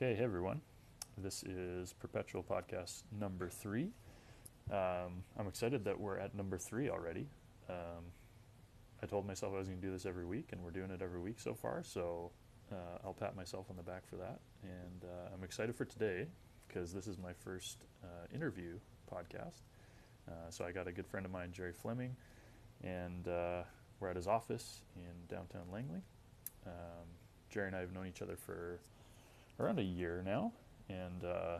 Okay, hey everyone. This is Perpetual Podcast number three. Um, I'm excited that we're at number three already. Um, I told myself I was going to do this every week, and we're doing it every week so far, so uh, I'll pat myself on the back for that. And uh, I'm excited for today because this is my first uh, interview podcast. Uh, so I got a good friend of mine, Gerry Fleming, and uh, we're at his office in downtown Langley. Um, Gerry and I have known each other for around a year now, and uh,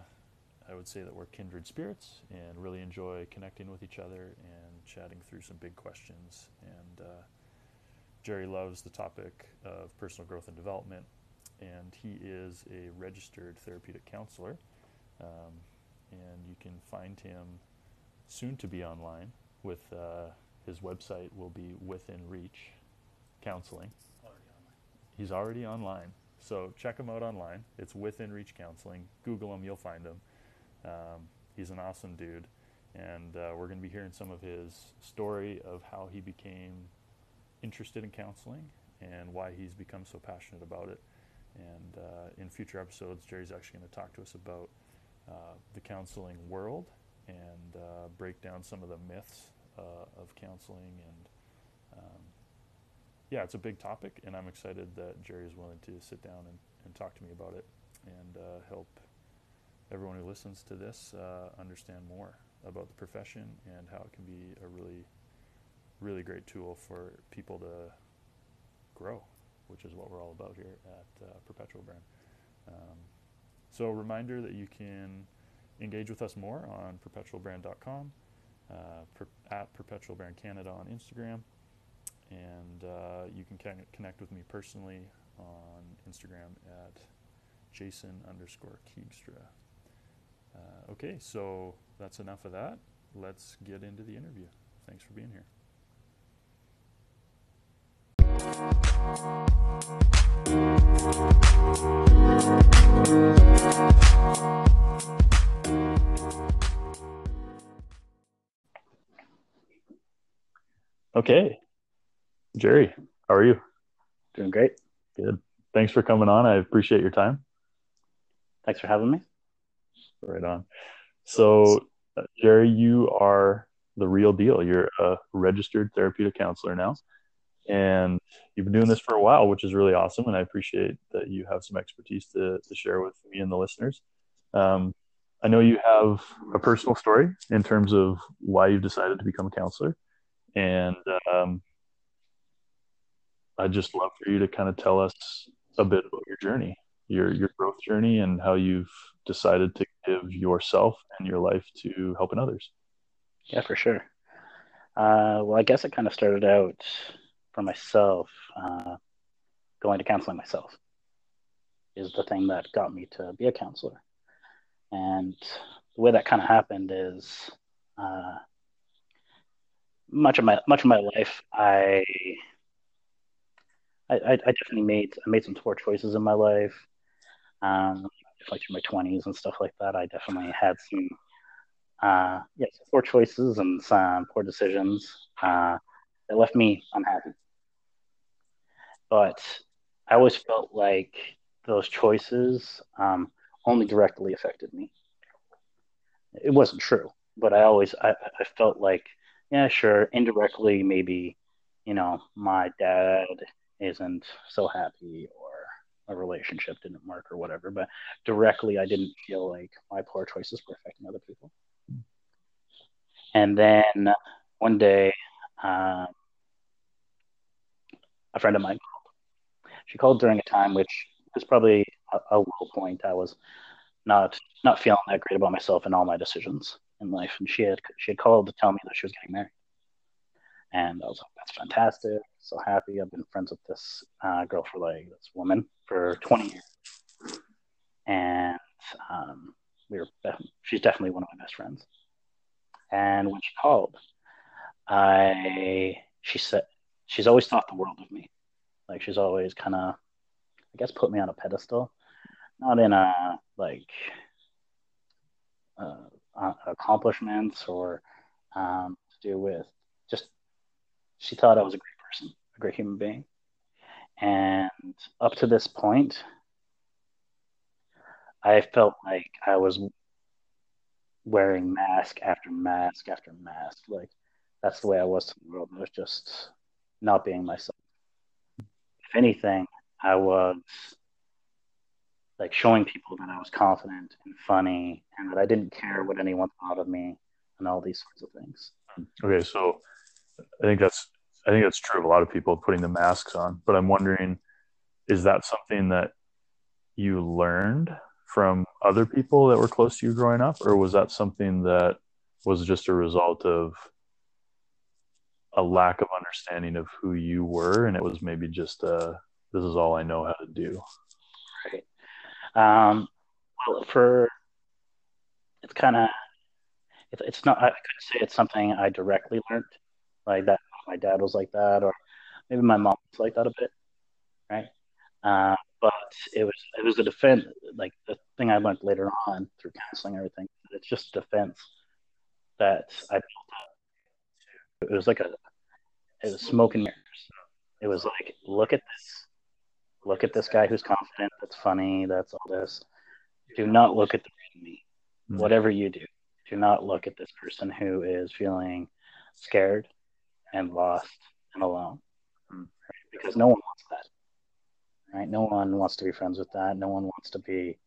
I would say that we're kindred spirits and really enjoy connecting with each other and chatting through some big questions. And uh, Gerry loves the topic of personal growth and development, and he is a registered therapeutic counselor. Um, and you can find him soon to be online with uh, his website will be within reach counseling Already he's already online so check him out online. It's Within Reach Counseling. Google him, you'll find him. Um, he's an awesome dude. And uh, we're going to be hearing some of his story of how he became interested in counseling and why he's become so passionate about it. And uh, in future episodes, Gerry's actually going to talk to us about uh, the counseling world and uh, break down some of the myths uh, of counseling and yeah, it's a big topic, and I'm excited that Gerry is willing to sit down and, and talk to me about it and uh, help everyone who listens to this uh, understand more about the profession and how it can be a really, really great tool for people to grow, which is what we're all about here at uh, Perpetual Brand. Um, so, a reminder that you can engage with us more on perpetualbrand.com, uh, per, at Perpetual Canada on Instagram and uh, you can con- connect with me personally on Instagram at Jason underscore Keegstra. Uh, okay, so that's enough of that. Let's get into the interview. Thanks for being here. Okay, Gerry, how are you? Doing great. Good. Thanks for coming on. I appreciate your time. Thanks for having me. Right on. So, uh, Gerry, you are the real deal. You're a registered therapeutic counselor now, and you've been doing this for a while, which is really awesome. And I appreciate that you have some expertise to, to share with me and the listeners. Um, I know you have a personal story in terms of why you've decided to become a counselor, and um, I'd just love for you to kind of tell us a bit about your journey, your your growth journey, and how you've decided to give yourself and your life to helping others. Yeah, for sure. Uh, well, I guess it kind of started out for myself, uh, going to counseling myself is the thing that got me to be a counselor. And the way that kind of happened is uh, much of my much of my life, I I, I definitely made I made some poor choices in my life. Um, like through my twenties and stuff like that, I definitely had some uh, yeah, some poor choices and some poor decisions uh, that left me unhappy. But I always felt like those choices um, only directly affected me. It wasn't true, but I always I, I felt like yeah, sure, indirectly maybe you know my dad isn't so happy or a relationship didn't work or whatever. But directly, I didn't feel like my poor choices were affecting other people. And then one day, uh, a friend of mine called. She called during a time which was probably a, a low point. I was not not feeling that great about myself and all my decisions in life. And she had she had called to tell me that she was getting married. And I was like, that's fantastic. So happy. I've been friends with this uh, girl for like, this woman for 20 years. And um, we were, she's definitely one of my best friends. And when she called, I, she said, she's always thought the world of me. Like she's always kind of, I guess, put me on a pedestal, not in a like uh, uh accomplishments or um, to do with just she thought I was a great person, a great human being. And up to this point, I felt like I was wearing mask after mask after mask. Like that's the way I was to the world. I was just not being myself. If anything, I was like showing people that I was confident and funny and that I didn't care what anyone thought of me and all these sorts of things. Okay, so I think that's I think that's true of a lot of people putting the masks on. But I'm wondering, is that something that you learned from other people that were close to you growing up, or was that something that was just a result of a lack of understanding of who you were, and it was maybe just a this is all I know how to do. Right. Um, well, for it's kind of it, it's not. I couldn't say it's something I directly learned like that. My dad was like that, or maybe my mom was like that a bit, right? Uh, but it was it was a defense. Like the thing I learned later on through counseling and everything. It's just defense that I built up. It was like a it was smoke and mirrors. It was like, look at this. Look at this guy who's confident, that's funny, that's all this. Do not look at the me. Mm-hmm. Whatever you do, do not look at this person who is feeling scared and lost and alone. Mm-hmm. Right? Because no one wants that. Right? No one wants to be friends with that. No one wants to be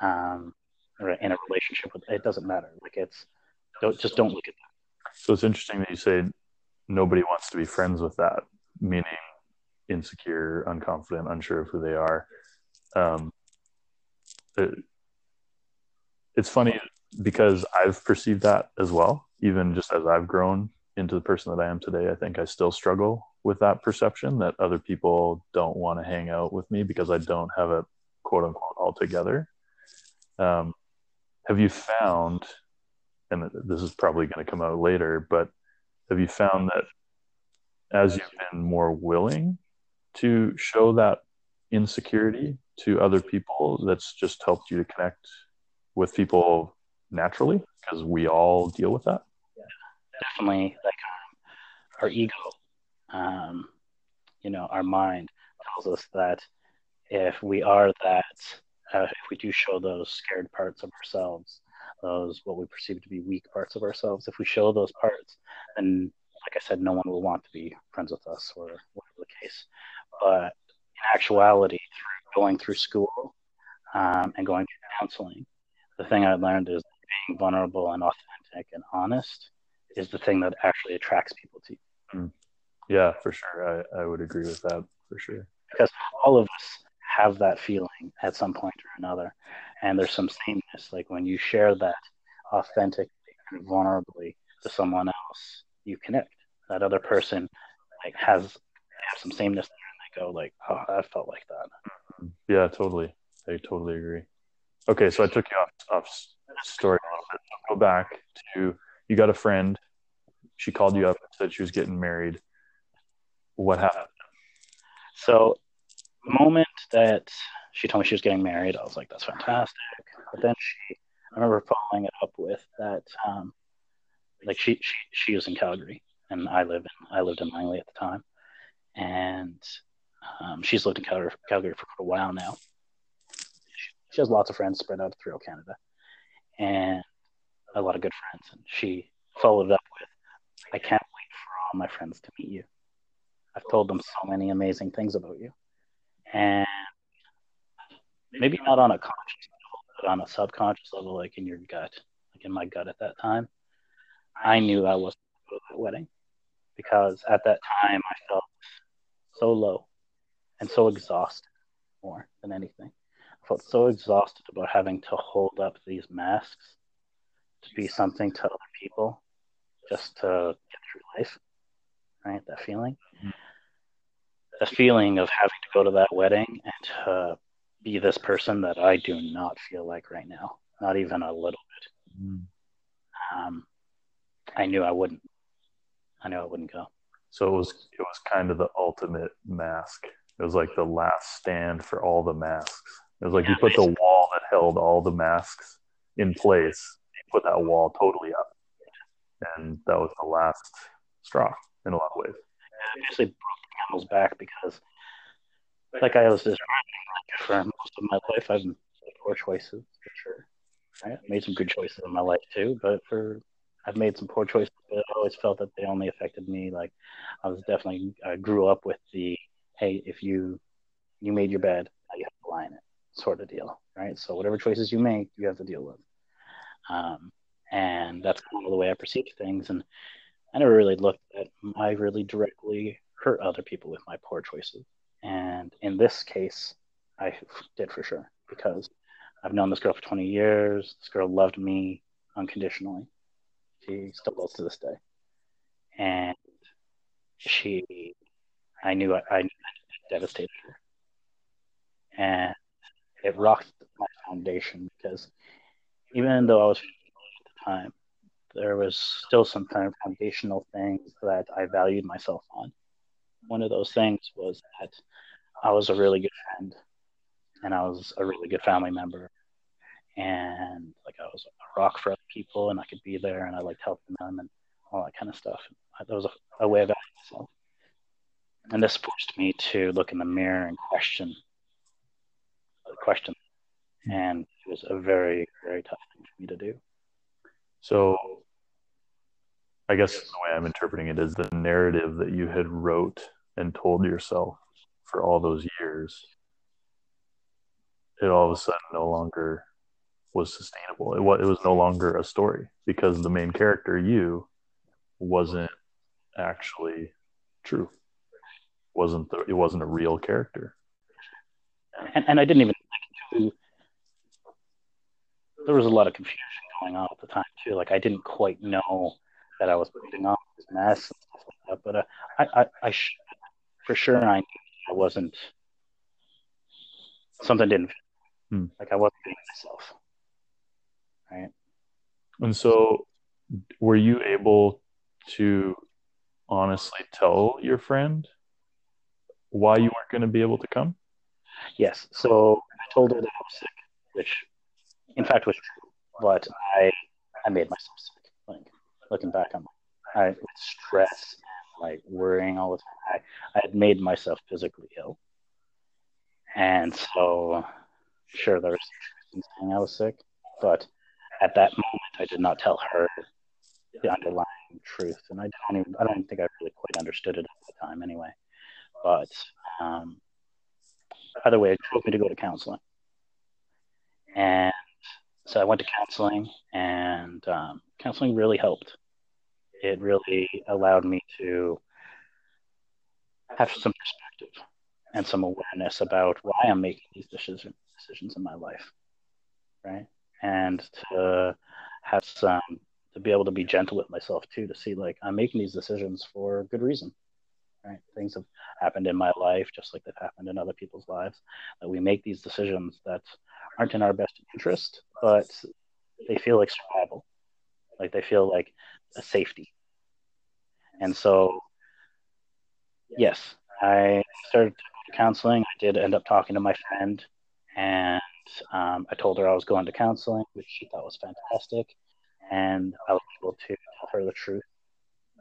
um, in a relationship with it. Doesn't matter. Like it's don't, just don't look at that. So it's interesting that you say nobody wants to be friends with that, meaning insecure, unconfident, unsure of who they are. Um, it, it's funny because I've perceived that as well. Even just as I've grown into the person that I am today, I think I still struggle with that perception that other people don't want to hang out with me because I don't have it quote unquote all together. Um, have you found, and this is probably going to come out later, but have you found that as you've been more willing to show that insecurity to other people, that's just helped you to connect with people naturally because we all deal with that? Definitely. Like um, our ego, um, you know, our mind tells us that if we are that, uh, if we do show those scared parts of ourselves, those what we perceive to be weak parts of ourselves, if we show those parts, then like I said, no one will want to be friends with us or whatever the case. But in actuality, through going through school um, and going through counseling, the thing I learned is being vulnerable and authentic and honest is the thing that actually attracts people to you. Mm. Yeah, for sure. I, I would agree with that for sure. Because all of us have that feeling at some point or another. And there's some sameness. Like when you share that authentically and vulnerably to someone else, you connect. That other person like has have some sameness there, and they go like, "Oh, I felt like that." Yeah, totally. I totally agree. Okay, so I took you off off story a little bit. Go back to you got a friend. She called you up and said she was getting married. What happened? So, the moment that she told me she was getting married, I was like, "That's fantastic." But then she, I remember following it up with that um, like she, she she was in Calgary and I live in I lived in Langley at the time, and um, she's lived in Calgary, Calgary for quite a while now. She, she, has lots of friends spread out throughout Canada, and a lot of good friends. And she followed up with, "I can't wait for all my friends to meet you. I've told them so many amazing things about you, and maybe not on a conscious level, but on a subconscious level, like in your gut, like in my gut at that time." I knew I wasn't going to that wedding because at that time I felt so low and so exhausted more than anything. I felt so exhausted about having to hold up these masks to be something to other people just to get through life. Right? That feeling. Mm-hmm. The feeling of having to go to that wedding and to be this person that I do not feel like right now. Not even a little bit. Mm-hmm. Um, I knew I wouldn't. I knew I wouldn't go. So it was it was kind of the ultimate mask. It was like the last stand for all the masks. It was like yeah, you put basically. the wall that held all the masks in place. You put that wall totally up, and that was the last straw in a lot of ways. Yeah, basically broke the camel's back because, like I was describing, for most of my life, I've made poor choices for sure. I made some good choices in my life too, but for I've made some poor choices, but I always felt that they only affected me. Like I was definitely I grew up with the hey, if you you made your bed, you have to lie in it sort of deal, right? So whatever choices you make, you have to deal with. Um, and that's kind of the way I perceived things. And I never really looked at I really directly hurt other people with my poor choices. And in this case, I did for sure because I've known this girl for 20 years. This girl loved me unconditionally. She still does to this day. And she, I knew I, I devastated her. And it rocked my foundation because even though I was time, there was still some kind of foundational things that I valued myself on. One of those things was that I was a really good friend and I was a really good family member. And like I was a rock for other people and I could be there and I liked helping them and all that kind of stuff. That was a, a way of acting myself. And this forced me to look in the mirror and question question. Hmm. And it was a very, very tough thing for me to do. So I guess the way I'm interpreting it is the narrative that you had wrote and told yourself for all those years, it all of a sudden no longer was sustainable. It was, no longer a story because the main character, you, wasn't actually true. wasn't the, It wasn't a real character. And, and I didn't even there was a lot of confusion going on at the time too. Like I didn't quite know that I was putting on this mess and stuff like that. But uh, I, I, I sh- for sure I knew I wasn't. Something didn't. Hmm. Like I wasn't being myself. Right. And so, were you able to honestly tell your friend why you weren't going to be able to come? Yes. So I told her that I was sick, which in fact was but I I made myself sick. Like looking back on my, I with stress like worrying all the time, I, I had made myself physically ill, and so sure there was saying I was sick, but at that moment I did not tell her the underlying truth, and I don't even I don't think I really quite understood it at the time anyway. But um, either way, it drove me to go to counseling. And so I went to counseling, and um, counseling really helped. It really allowed me to have some perspective and some awareness about why I'm making these decisions decisions in my life, right? And to have some to be able to be gentle with myself too, to see like I'm making these decisions for good reason right? Things have happened in my life, just like they've happened in other people's lives, that we make these decisions that aren't in our best interest, but they feel like survival, like they feel like a safety. And so, yes, I started counseling. I did end up talking to my friend, and um, I told her I was going to counseling, which she thought was fantastic. And I was able to tell her the truth,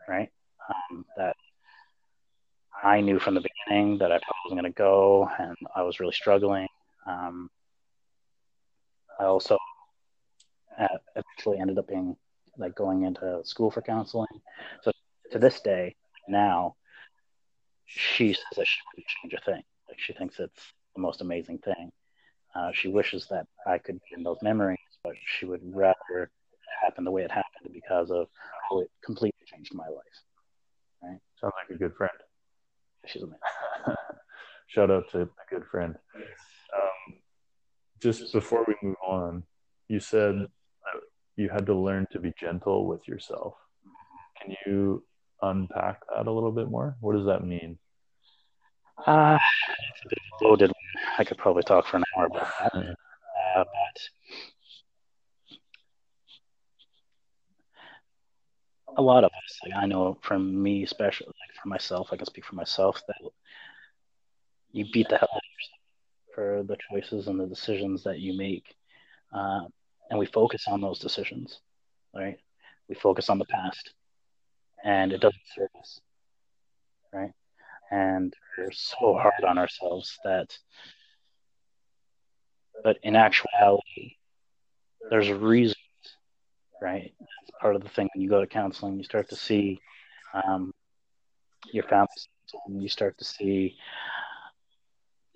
right? Um, that I knew from the beginning that I wasn't going to go, and I was really struggling. Um, I also eventually ended up being like going into school for counseling. So to this day, now, she says that she wouldn't change a thing. Like she thinks it's the most amazing thing. Uh, she wishes that I could be in those memories, but she would rather it happen the way it happened because of how it completely changed my life. Right? Sounds like a good friend. She's amazing. Shout out to a good friend. Just before we move on, you said you had to learn to be gentle with yourself. Can you unpack that a little bit more? What does that mean? Uh, it's a bit loaded. I could probably talk for an hour about that. Uh, but a lot of us, like I know from me, especially like for myself, I can speak for myself that you beat the hell out of yourself for the choices and the decisions that you make, uh, and we focus on those decisions, right? We focus on the past, and it doesn't serve us, right? And we're so hard on ourselves that But in actuality, there's reasons, right? It's part of the thing when you go to counseling, you start to see um, your family, you start to see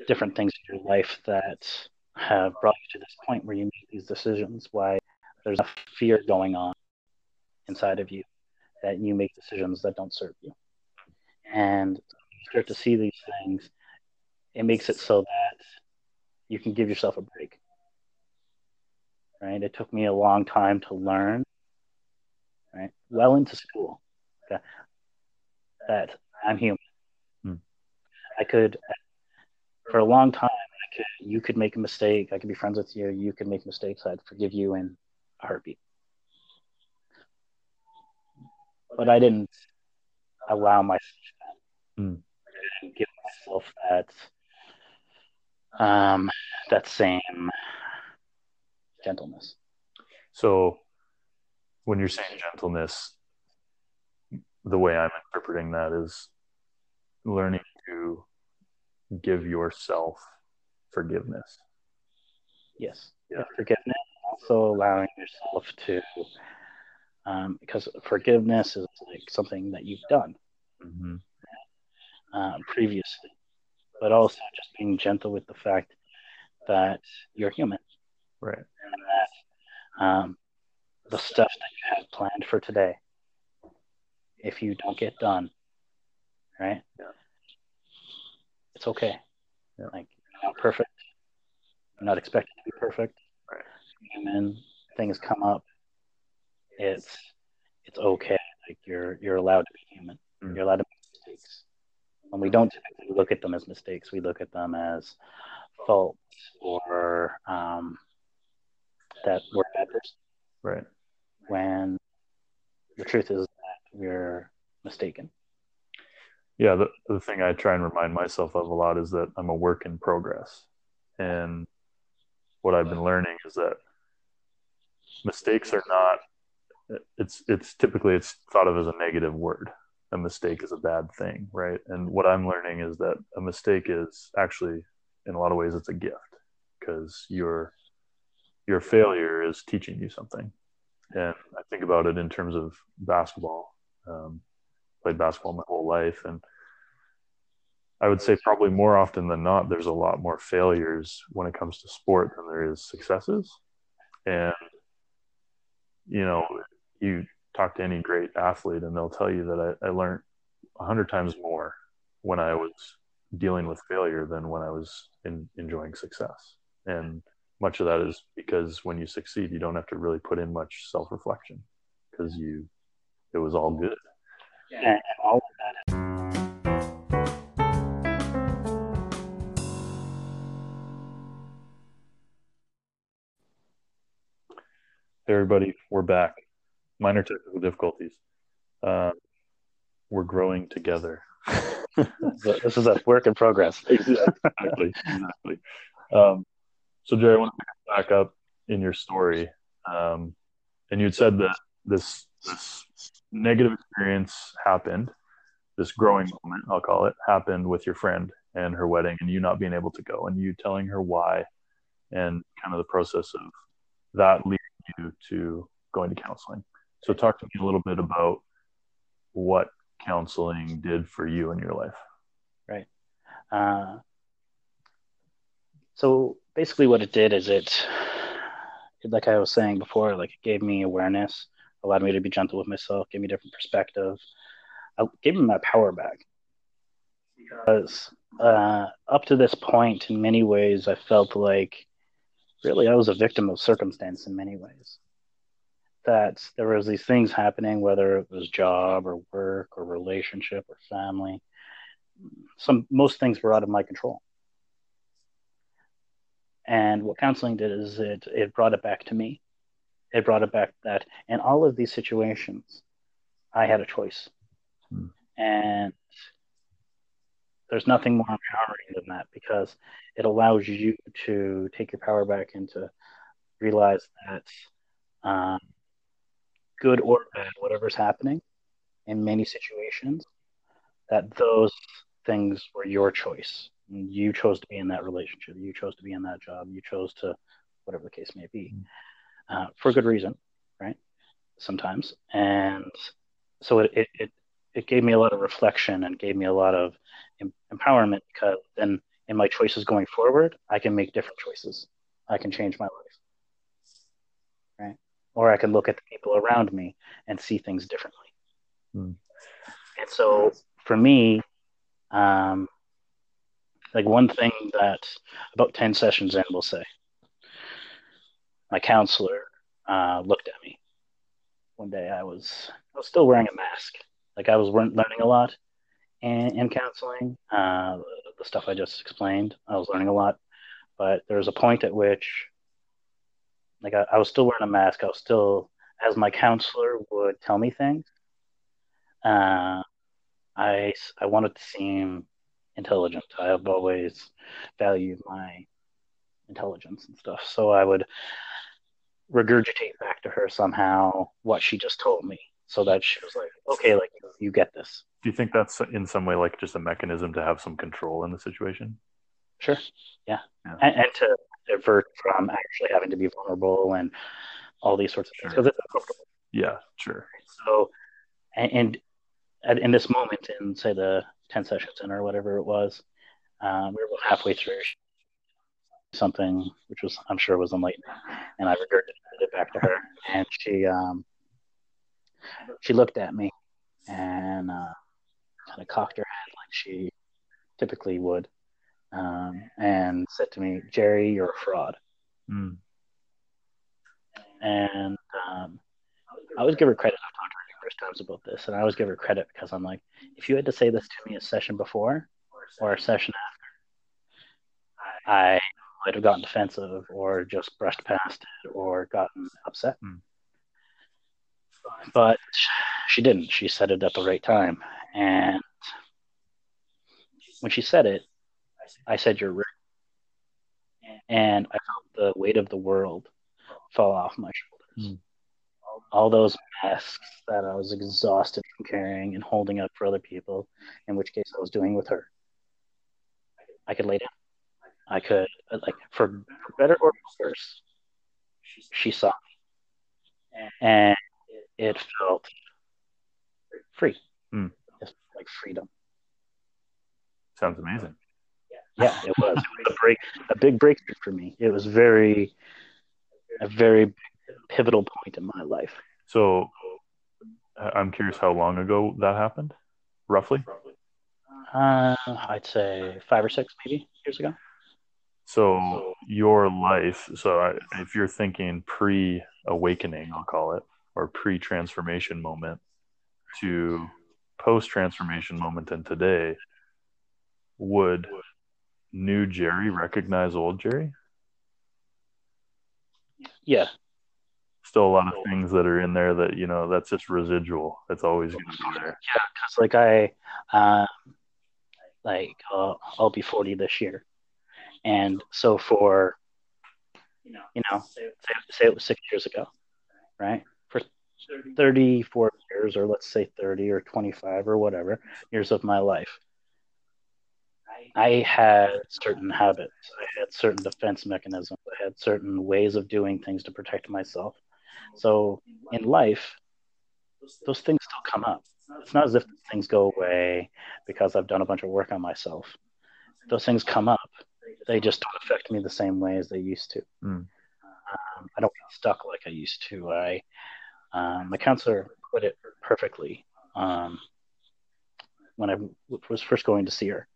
different things in your life that have brought you to this point where you make these decisions. Why there's a fear going on inside of you that you make decisions that don't serve you. And you start to see these things, it makes it so that you can give yourself a break. Right? It took me a long time to learn, right? Well into school, okay, that I'm human. Hmm. I could, for a long time, I could, you could make a mistake. I could be friends with you. You could make mistakes. I'd forgive you in a heartbeat but I didn't allow myself that. Mm. I didn't give myself that um, that same gentleness. So, when you're saying gentleness, the way I'm interpreting that is learning to give yourself forgiveness. Yes, yeah. forgiveness. Also allowing yourself to um, because forgiveness is like something that you've done mm-hmm. uh, previously, but also just being gentle with the fact that you're human, right? And that um, the stuff that you have planned for today, if you don't get done, right? Yeah. It's okay. Yeah. Like you're not perfect. You're not expected to be perfect. Right. Human things come up it's it's okay. Like you're you're allowed to be human. Mm. You're allowed to make mistakes. And we don't typically look at them as mistakes. We look at them as faults or um, that we're bad person. Right. When the truth is that we're mistaken. Yeah, the, the thing I try and remind myself of a lot is that I'm a work in progress. And what I've been learning is that mistakes are not it's it's typically it's thought of as a negative word. A mistake is a bad thing right? And what i'm learning is that a mistake is actually in a lot of ways it's a gift because your your failure is teaching you something. And i think about it in terms of basketball. Um, played basketball my whole life and i would say probably more often than not there's a lot more failures when it comes to sport than there is successes and you know you talk to any great athlete and they'll tell you that I, I learned a hundred times more when I was dealing with failure than when I was in, enjoying success. And much of that is because when you succeed, you don't have to really put in much self reflection because you, it was all good. Yeah, Hey everybody, we're back minor technical difficulties. Uh, we're growing together. this is a work in progress. exactly. Exactly. Um, so, Gerry, I want to back up in your story. Um, and you'd said that this, this negative experience happened, this growing moment, I'll call it, happened with your friend and her wedding, and you not being able to go, and you telling her why, and kind of the process of that leading you to going to counseling. So, talk to me a little bit about what counseling did for you in your life. Right. Uh, so, basically, what it did is it, like I was saying before, like it gave me awareness, allowed me to be gentle with myself, gave me different perspective, I gave me my power back. Because uh, up to this point, in many ways, I felt like really I was a victim of circumstance in many ways that there was these things happening, whether it was job or work or relationship or family. Some most things were out of my control. And what counseling did is it it brought it back to me. It brought it back that in all of these situations, I had a choice. Hmm. And there's nothing more empowering than that because it allows you to take your power back and to realize that um, good or bad, whatever's happening in many situations, that those things were your choice, You chose to be in that relationship. You chose to be in that job. You chose to, whatever the case may be, uh, for good reason, right? Sometimes, and so it, it it it gave me a lot of reflection and gave me a lot of em- empowerment because then in my choices going forward, I can make different choices. I can change my life, right? Or I can look at the people around me and see things differently. Hmm. And so for me, um, like one thing that about 10 sessions in, we'll say, my counselor uh, looked at me one day. I was, I was still wearing a mask. Like I was learning a lot in, in counseling. Uh, the stuff I just explained, I was learning a lot. But there was a point at which, like, I, I was still wearing a mask. I was still, as my counselor would tell me things, uh, I, I wanted to seem intelligent. I have always valued my intelligence and stuff. So I would regurgitate back to her somehow what she just told me so that she was like, okay, like you get this. Do you think that's in some way like just a mechanism to have some control in the situation? Sure. Yeah. yeah. And, and, to divert from actually having to be vulnerable and all these sorts of things because it's uncomfortable. Yeah, sure. So, and, and at, in this moment, in say the 10 sessions in or whatever it was, um, we were about halfway through something which was, I'm sure, was enlightening. And I regurgitated it back to her. And she, um, she looked at me and uh, kind of cocked her head like she typically would um, and said to me, Gerry, you're a fraud. Mm. And um, I always give her credit. I've talked to her numerous times about this, and I always give her credit because I'm like, if you had to say this to me a session before or a session after, I might have gotten defensive or just brushed past it or gotten upset. Mm. But she didn't. She said it at the right time. And when she said it, I said, You're right. And I felt the weight of the world fall off my shoulders. Mm. All those masks that I was exhausted from carrying and holding up for other people, in which case I was doing with her. I could lay down. I could, like, for, for better or worse, she saw me. And it felt free. Mm. Just like freedom. Sounds amazing. Yeah, it was. it was a break, a big breakthrough for me. It was very, a very pivotal point in my life. So, I'm curious how long ago that happened, roughly. Uh, I'd say five or six, maybe years ago. So your life. So if you're thinking pre-awakening, I'll call it, or pre-transformation moment, to post-transformation moment, and today, would new Gerry recognize old Gerry? Yeah. Still a lot of things that are in there that you know that's just residual. It's always going to be there. Yeah, because like I, uh, like uh, I'll be forty this year, and so for you know, you say, say it was six years ago, right? For 34 years, or let's say 30 or 25 or whatever years of my life, I had certain habits. I had certain defense mechanisms. I had certain ways of doing things to protect myself. So in life, those things still come up. It's not as if things go away because I've done a bunch of work on myself. Those things come up. They just don't affect me the same way as they used to. Mm. Um, I don't get stuck like I used to. I um, my counselor put it perfectly um, when I was first going to see her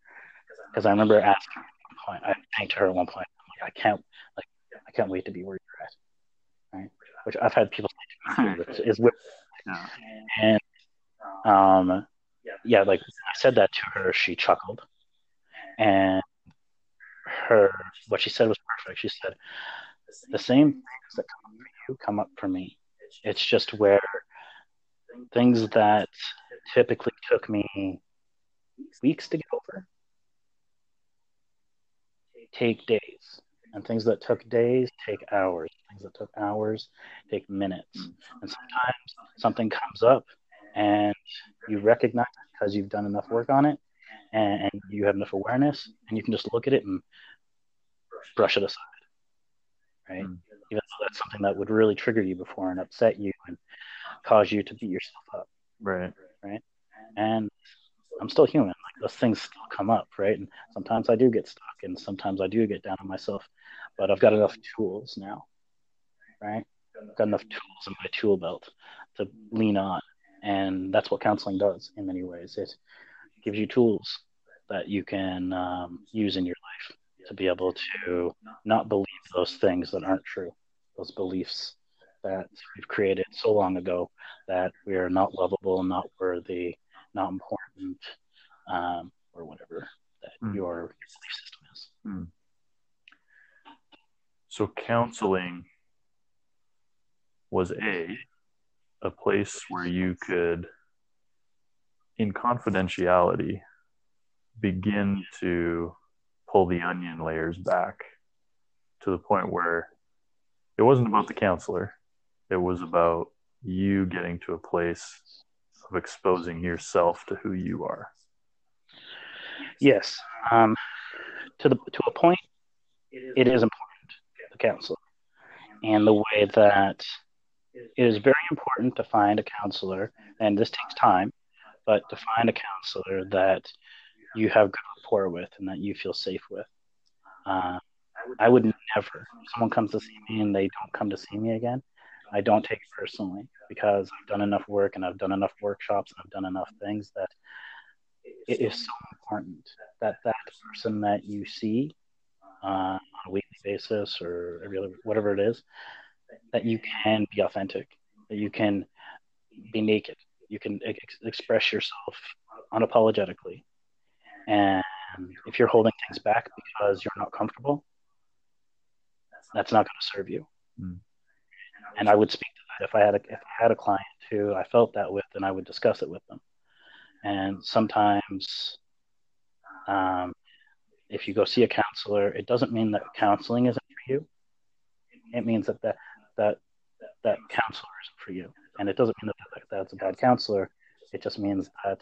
because I remember asking at one point, I thanked her at one point, I'm like, I can't, like, I can't wait to be where you're at, right? Which I've had people say to me too, is with, and um, yeah, like I said that to her, she chuckled, and her what she said was perfect. She said, "The same things that come up for you come up for me. It's just where things that typically took me weeks to get over take days. And things that took days take hours. Things that took hours take minutes. And sometimes something comes up and you recognize it because you've done enough work on it and, and you have enough awareness, and you can just look at it and brush it aside, right? Mm. Even though that's something that would really trigger you before and upset you and cause you to beat yourself up, right? Right. And I'm still human. Like those things still come up, right? And sometimes I do get stuck, and sometimes I do get down on myself. But I've got enough tools now, right? I've got enough tools in my tool belt to lean on, and that's what counseling does in many ways. It gives you tools that you can um, use in your life to be able to not believe those things that aren't true, those beliefs that we've created so long ago that we are not lovable, not worthy, not important, um, or whatever that mm. your, your belief system is. Mm. So counseling was a a place where you could, in confidentiality, begin to pull the onion layers back to the point where it wasn't about the counselor, it was about you getting to a place of exposing yourself to who you are. Yes, um, to the to a point, it is important the counselor, and the way that it is very important to find a counselor, and this takes time, but to find a counselor that you have good rapport with and that you feel safe with. Uh, I would never, someone comes to see me and they don't come to see me again, I don't take it personally because I've done enough work and I've done enough workshops and I've done enough things that it is so important that that person that you see uh, on a weekly basis or every other, whatever it is, that you can be authentic, that you can be naked, you can ex- express yourself unapologetically. And if you're holding things back because you're not comfortable, that's not going to serve you. Mm. And I would speak to that if I had a, if I had a client who I felt that with, then I would discuss it with them. And sometimes, um, if you go see a counselor, it doesn't mean that counseling isn't for you. It means that that that that counselor isn't for you, and it doesn't mean that, that that's a bad counselor. It just means that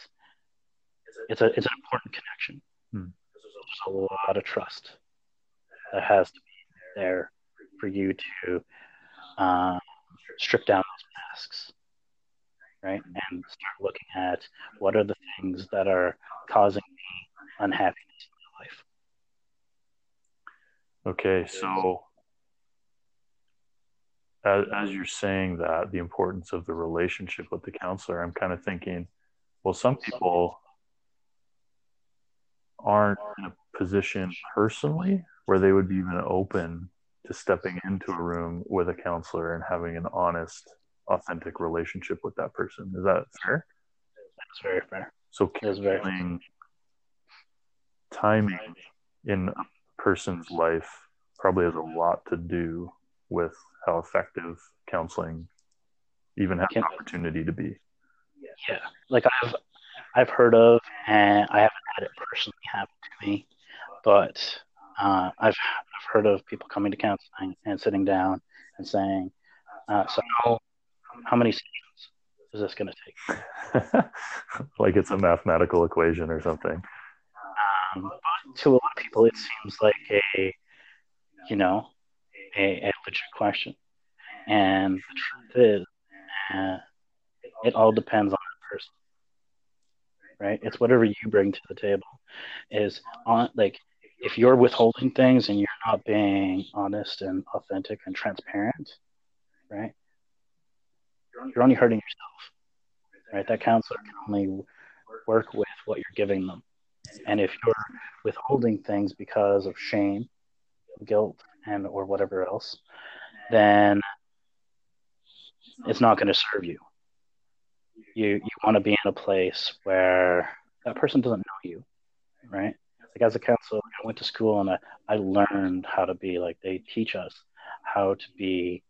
it's a it's an important connection. Hmm. There's a lot of trust that has to be there for you to uh, strip down those masks, right, and start looking at what are the things that are causing me unhappiness in my life. Okay, so as, as you're saying that, the importance of the relationship with the counselor, I'm kind of thinking, well, some people aren't in a position personally where they would be even open to stepping into a room with a counselor and having an honest, authentic relationship with that person. Is that fair? That's very fair. So, counseling, timing in a person's life probably has a lot to do with how effective counseling even has an opportunity to be. Yeah, like I've I've heard of, and I haven't had it personally happen to me, but uh, I've I've heard of people coming to counseling and sitting down and saying, uh, "So how, how many sessions is this going to take?" like it's a mathematical equation or something. Um, to a lot of people, it seems like a, you know, a, a legit question. And the truth is, uh, it all depends on the person, right? It's whatever you bring to the table. Is on like if you're withholding things and you're not being honest and authentic and transparent, right? You're only hurting yourself, right? That counselor can only work with what you're giving them. And if you're withholding things because of shame, guilt, and or whatever else, then it's not going to serve you. You you want to be in a place where that person doesn't know you, right? Like as a counselor, I went to school and I, I learned how to be like they teach us how to be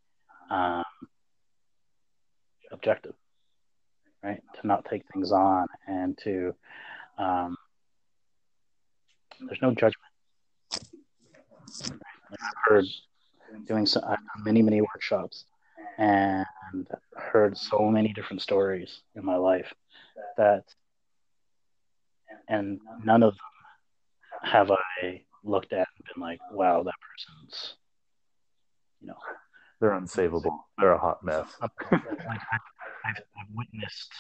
um, objective, right? To not take things on and to um, there's no judgment. I've heard doing so, many, many workshops and heard so many different stories in my life that and none of them have I looked at and been like, wow, that person's, you know, they're unsavable. They're a hot mess. like I've, I've, I've witnessed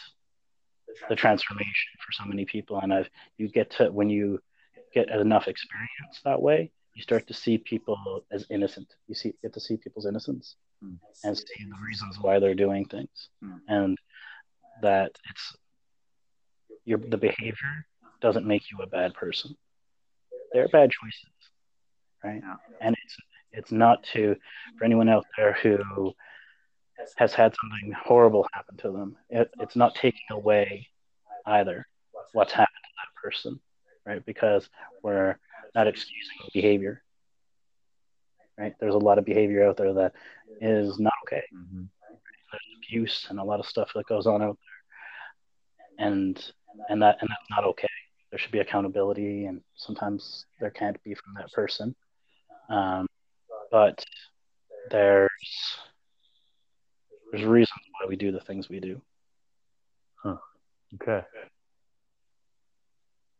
the transformation for so many people, and I've you get to when you get enough experience that way, you start to see people as innocent. You see, get to see people's innocence Mm. and see the reasons why they're doing things, Mm. and that it's your the behavior doesn't make you a bad person. They're bad choices, right? Yeah. And it's it's not to for anyone out there who has had something horrible happen to them. It, it's not taking away either what's happened to that person, right? Because we're not excusing behavior, right? There's a lot of behavior out there that is not okay. Mm-hmm. There's abuse and a lot of stuff that goes on out there, and and that and that's not okay. There should be accountability, and sometimes there can't be from that person. Um, but there's there's reasons why we do the things we do. Huh. Okay.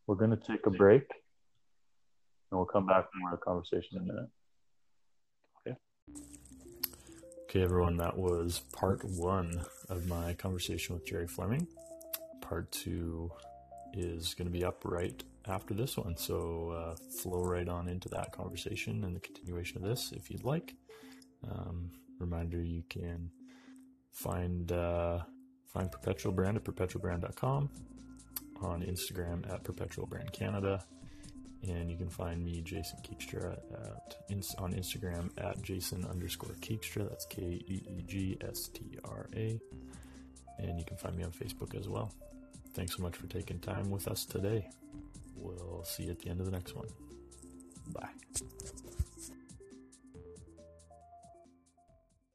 We're going to take a break and we'll come back for more conversation in a minute. Okay. Okay, everyone, that was part one of my conversation with Gerry Fleming. Part two is going to be up right after this one. So uh, flow right on into that conversation and the continuation of this if you'd like. Um, reminder you can find uh, find Perpetual Brand at perpetualbrand.com, on Instagram at Perpetual Brand Canada, and you can find me, Jason Keegstra, at, on Instagram at Jason underscore Keegstra. That's K E E G S T R A. And you can find me on Facebook as well. Thanks so much for taking time with us today. We'll see you at the end of the next one. Bye.